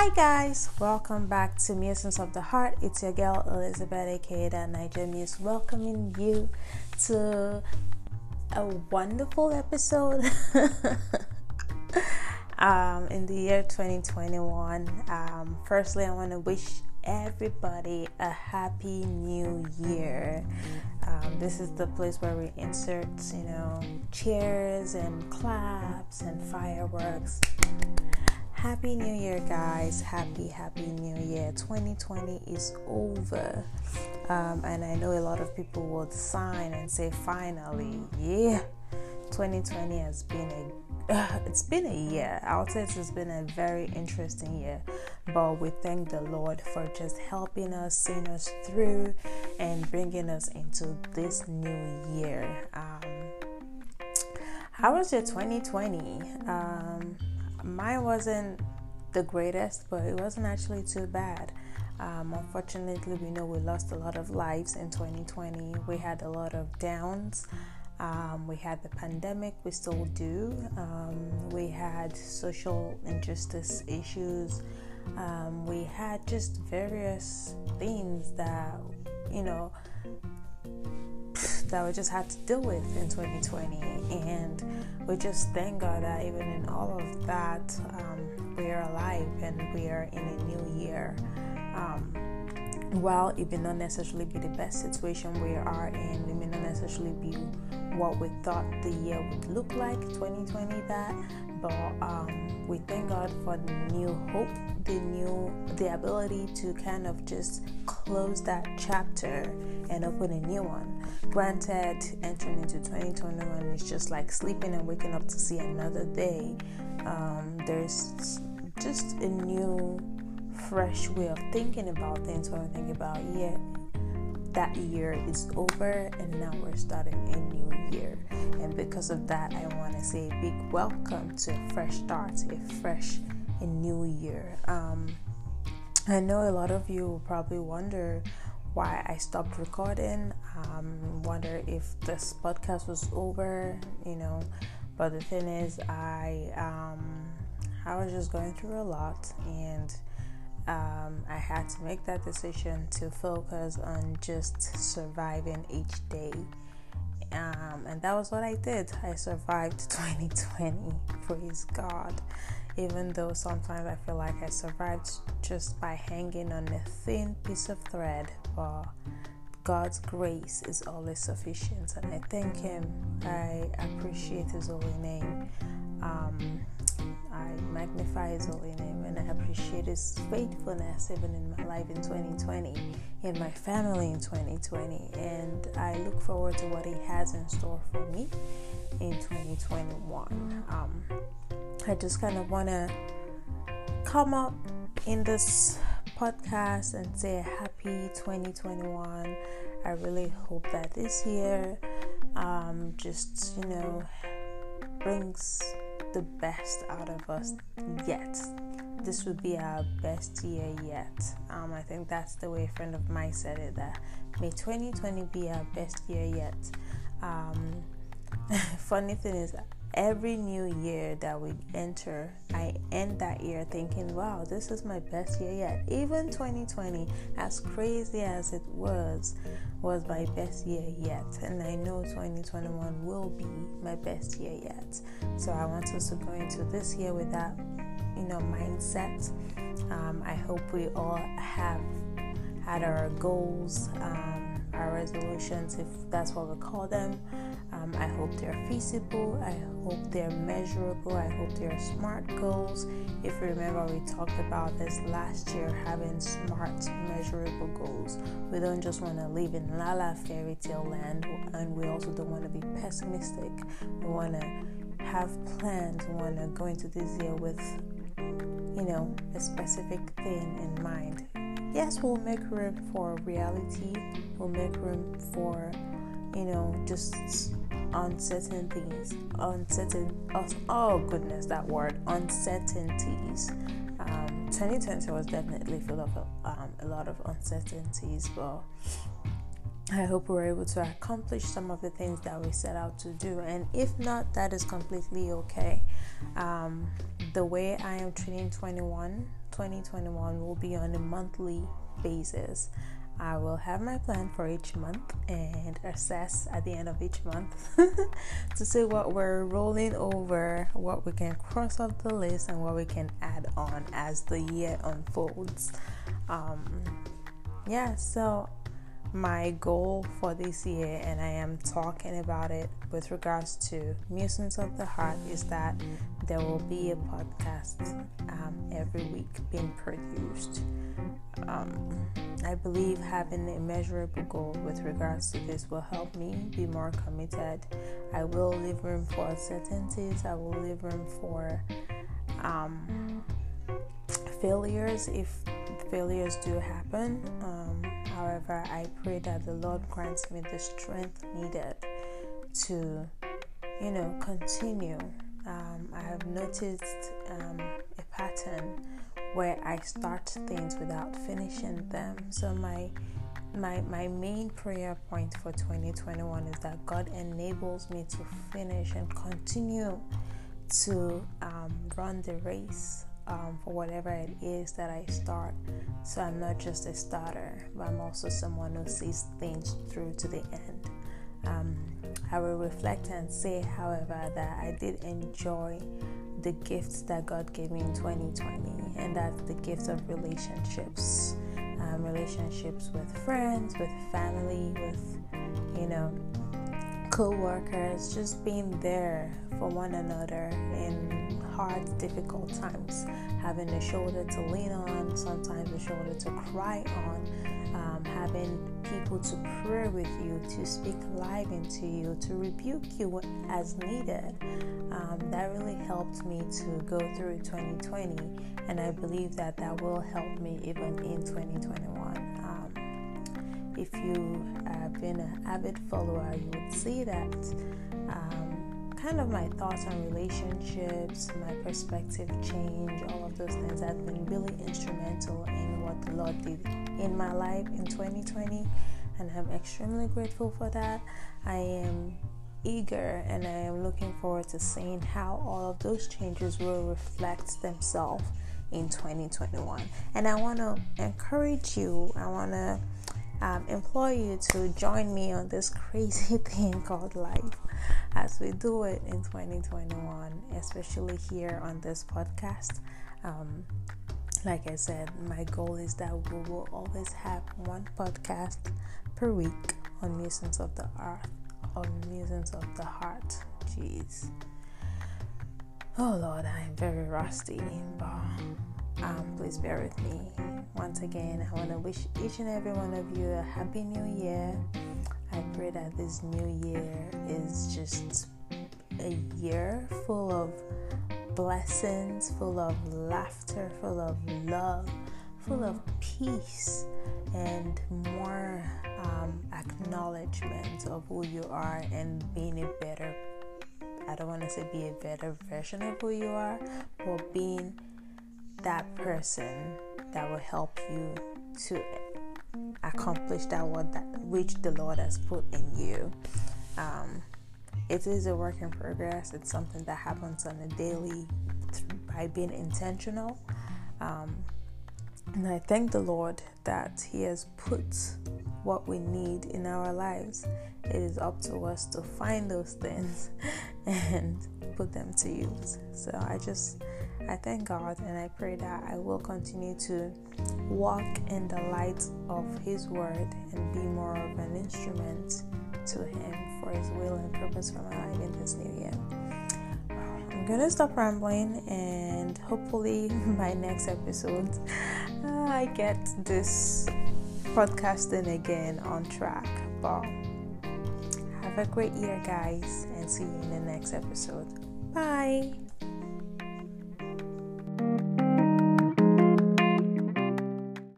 Hi guys, welcome back to Musings of the Heart. It's your girl Elizabeth Akeda Niger Muse welcoming you to a wonderful episode um, in the year 2021. Um, firstly, I want to wish everybody a happy new year. Um, this is the place where we insert, you know, cheers and claps and fireworks. Happy New Year, guys! Happy, happy New Year. 2020 is over, um, and I know a lot of people would sign and say, "Finally, yeah." 2020 has been a uh, it's been a year. I would say it's been a very interesting year, but we thank the Lord for just helping us, seeing us through, and bringing us into this new year. Um, how was your 2020? Um, mine wasn't the greatest, but it wasn't actually too bad. Um, unfortunately, we know we lost a lot of lives in 2020. We had a lot of downs. Um, we had the pandemic, we still do. Um, we had social injustice issues. Um, we had just various things that, you know, that we just had to deal with in 2020. And we just thank God that even in all of that, um, we are alive and we are in a new year. Um, while it may not necessarily be the best situation we are in, it may not necessarily be what we thought the year would look like 2020 that but um, we thank god for the new hope the new the ability to kind of just close that chapter and open a new one. Granted entering into 2021 is just like sleeping and waking up to see another day. Um, there's just a new fresh way of thinking about things when we think about yeah that year is over and now we're starting a new year. And because of that i want to say a big welcome to a fresh start a fresh a new year. Um, i know a lot of you will probably wonder why i stopped recording um, wonder if this podcast was over you know. But the thing is i um, i was just going through a lot and um, I had to make that decision to focus on just surviving each day. Um, and that was what I did. I survived 2020. Praise God. Even though sometimes I feel like I survived just by hanging on a thin piece of thread, but God's grace is always sufficient. And I thank Him. I appreciate His holy name. Um, I magnify His holy name and I appreciate His faithfulness even in my life in 2020, in my family in 2020, and I look forward to what He has in store for me in 2021. Um, I just kind of want to come up in this podcast and say a happy 2021. I really hope that this year um, just, you know, brings the best out of us yet. This would be our best year yet. Um, I think that's the way a friend of mine said it that may 2020 be our best year yet. Um, funny thing is, every new year that we enter, I end that year thinking, wow, this is my best year yet. Even 2020, as crazy as it was, was my best year yet. And I know 2021 will be my best year yet. So I want us to go into this year with that, you know, mindset. Um, I hope we all have had our goals, um, our resolutions, if that's what we call them. Um, I hope they're feasible. I hope they're measurable. I hope they're smart goals. If you remember, we talked about this last year having smart, measurable goals. We don't just want to live in la la fairy tale land, and we also don't want to be pessimistic. We want to have plans. We want to go into this year with, you know, a specific thing in mind. Yes, we'll make room for reality. We'll make room for you know, just uncertain things, uncertain, oh goodness, that word, uncertainties. Um, 2020 was definitely full of um, a lot of uncertainties, but I hope we're able to accomplish some of the things that we set out to do. And if not, that is completely okay. Um, the way I am treating 21, 2021 will be on a monthly basis. I will have my plan for each month and assess at the end of each month to see what we're rolling over, what we can cross off the list, and what we can add on as the year unfolds. Um, yeah, so my goal for this year, and I am talking about it with regards to Musings of the Heart, is that there will be a podcast um, every week being produced. Um, I believe having a measurable goal with regards to this will help me be more committed. I will leave room for uncertainties, I will leave room for um, failures if failures do happen. Um, however, I pray that the Lord grants me the strength needed to, you know, continue. Um, I have noticed um, a pattern where I start things without finishing them. So my my my main prayer point for 2021 is that God enables me to finish and continue to um, run the race um, for whatever it is that I start. So I'm not just a starter, but I'm also someone who sees things through to the end. Um, I will reflect and say, however, that I did enjoy the gifts that God gave me in 2020, and that's the gifts of relationships. Um, relationships with friends, with family, with, you know, co workers, just being there for one another in hard, difficult times, having a shoulder to lean on, sometimes a shoulder to cry on, um, having to pray with you, to speak life into you, to rebuke you as needed. Um, that really helped me to go through 2020, and I believe that that will help me even in 2021. Um, if you have been an avid follower, you would see that um, kind of my thoughts on relationships, my perspective change, all of those things have been really instrumental in what the Lord did in my life in 2020, and I'm extremely grateful for that. I am eager and I am looking forward to seeing how all of those changes will reflect themselves in 2021. And I want to encourage you, I want to um, implore you to join me on this crazy thing called life as we do it in 2021, especially here on this podcast. Um, like I said, my goal is that we will always have one podcast per week on Musings of the Earth, on Musings of the Heart. Jeez. Oh Lord, I am very rusty, but um, please bear with me. Once again, I want to wish each and every one of you a happy new year. I pray that this new year is just a year full of blessings, full of laughter, full of love, full of peace, and more um, acknowledgement of who you are and being a better. I don't want to say be a better version of who you are, but being that person that will help you to accomplish that what that which the Lord has put in you. It is a work in progress. It's something that happens on a daily by being intentional. Um, and I thank the Lord that He has put what we need in our lives. It is up to us to find those things and put them to use. So I just I thank God and I pray that I will continue to walk in the light of His Word and be more of an instrument to Him for His will and purpose for my life in this new year. I'm gonna stop rambling and hopefully by next episode uh, I get this podcasting again on track. But have a great year, guys, and see you in the next episode. Bye.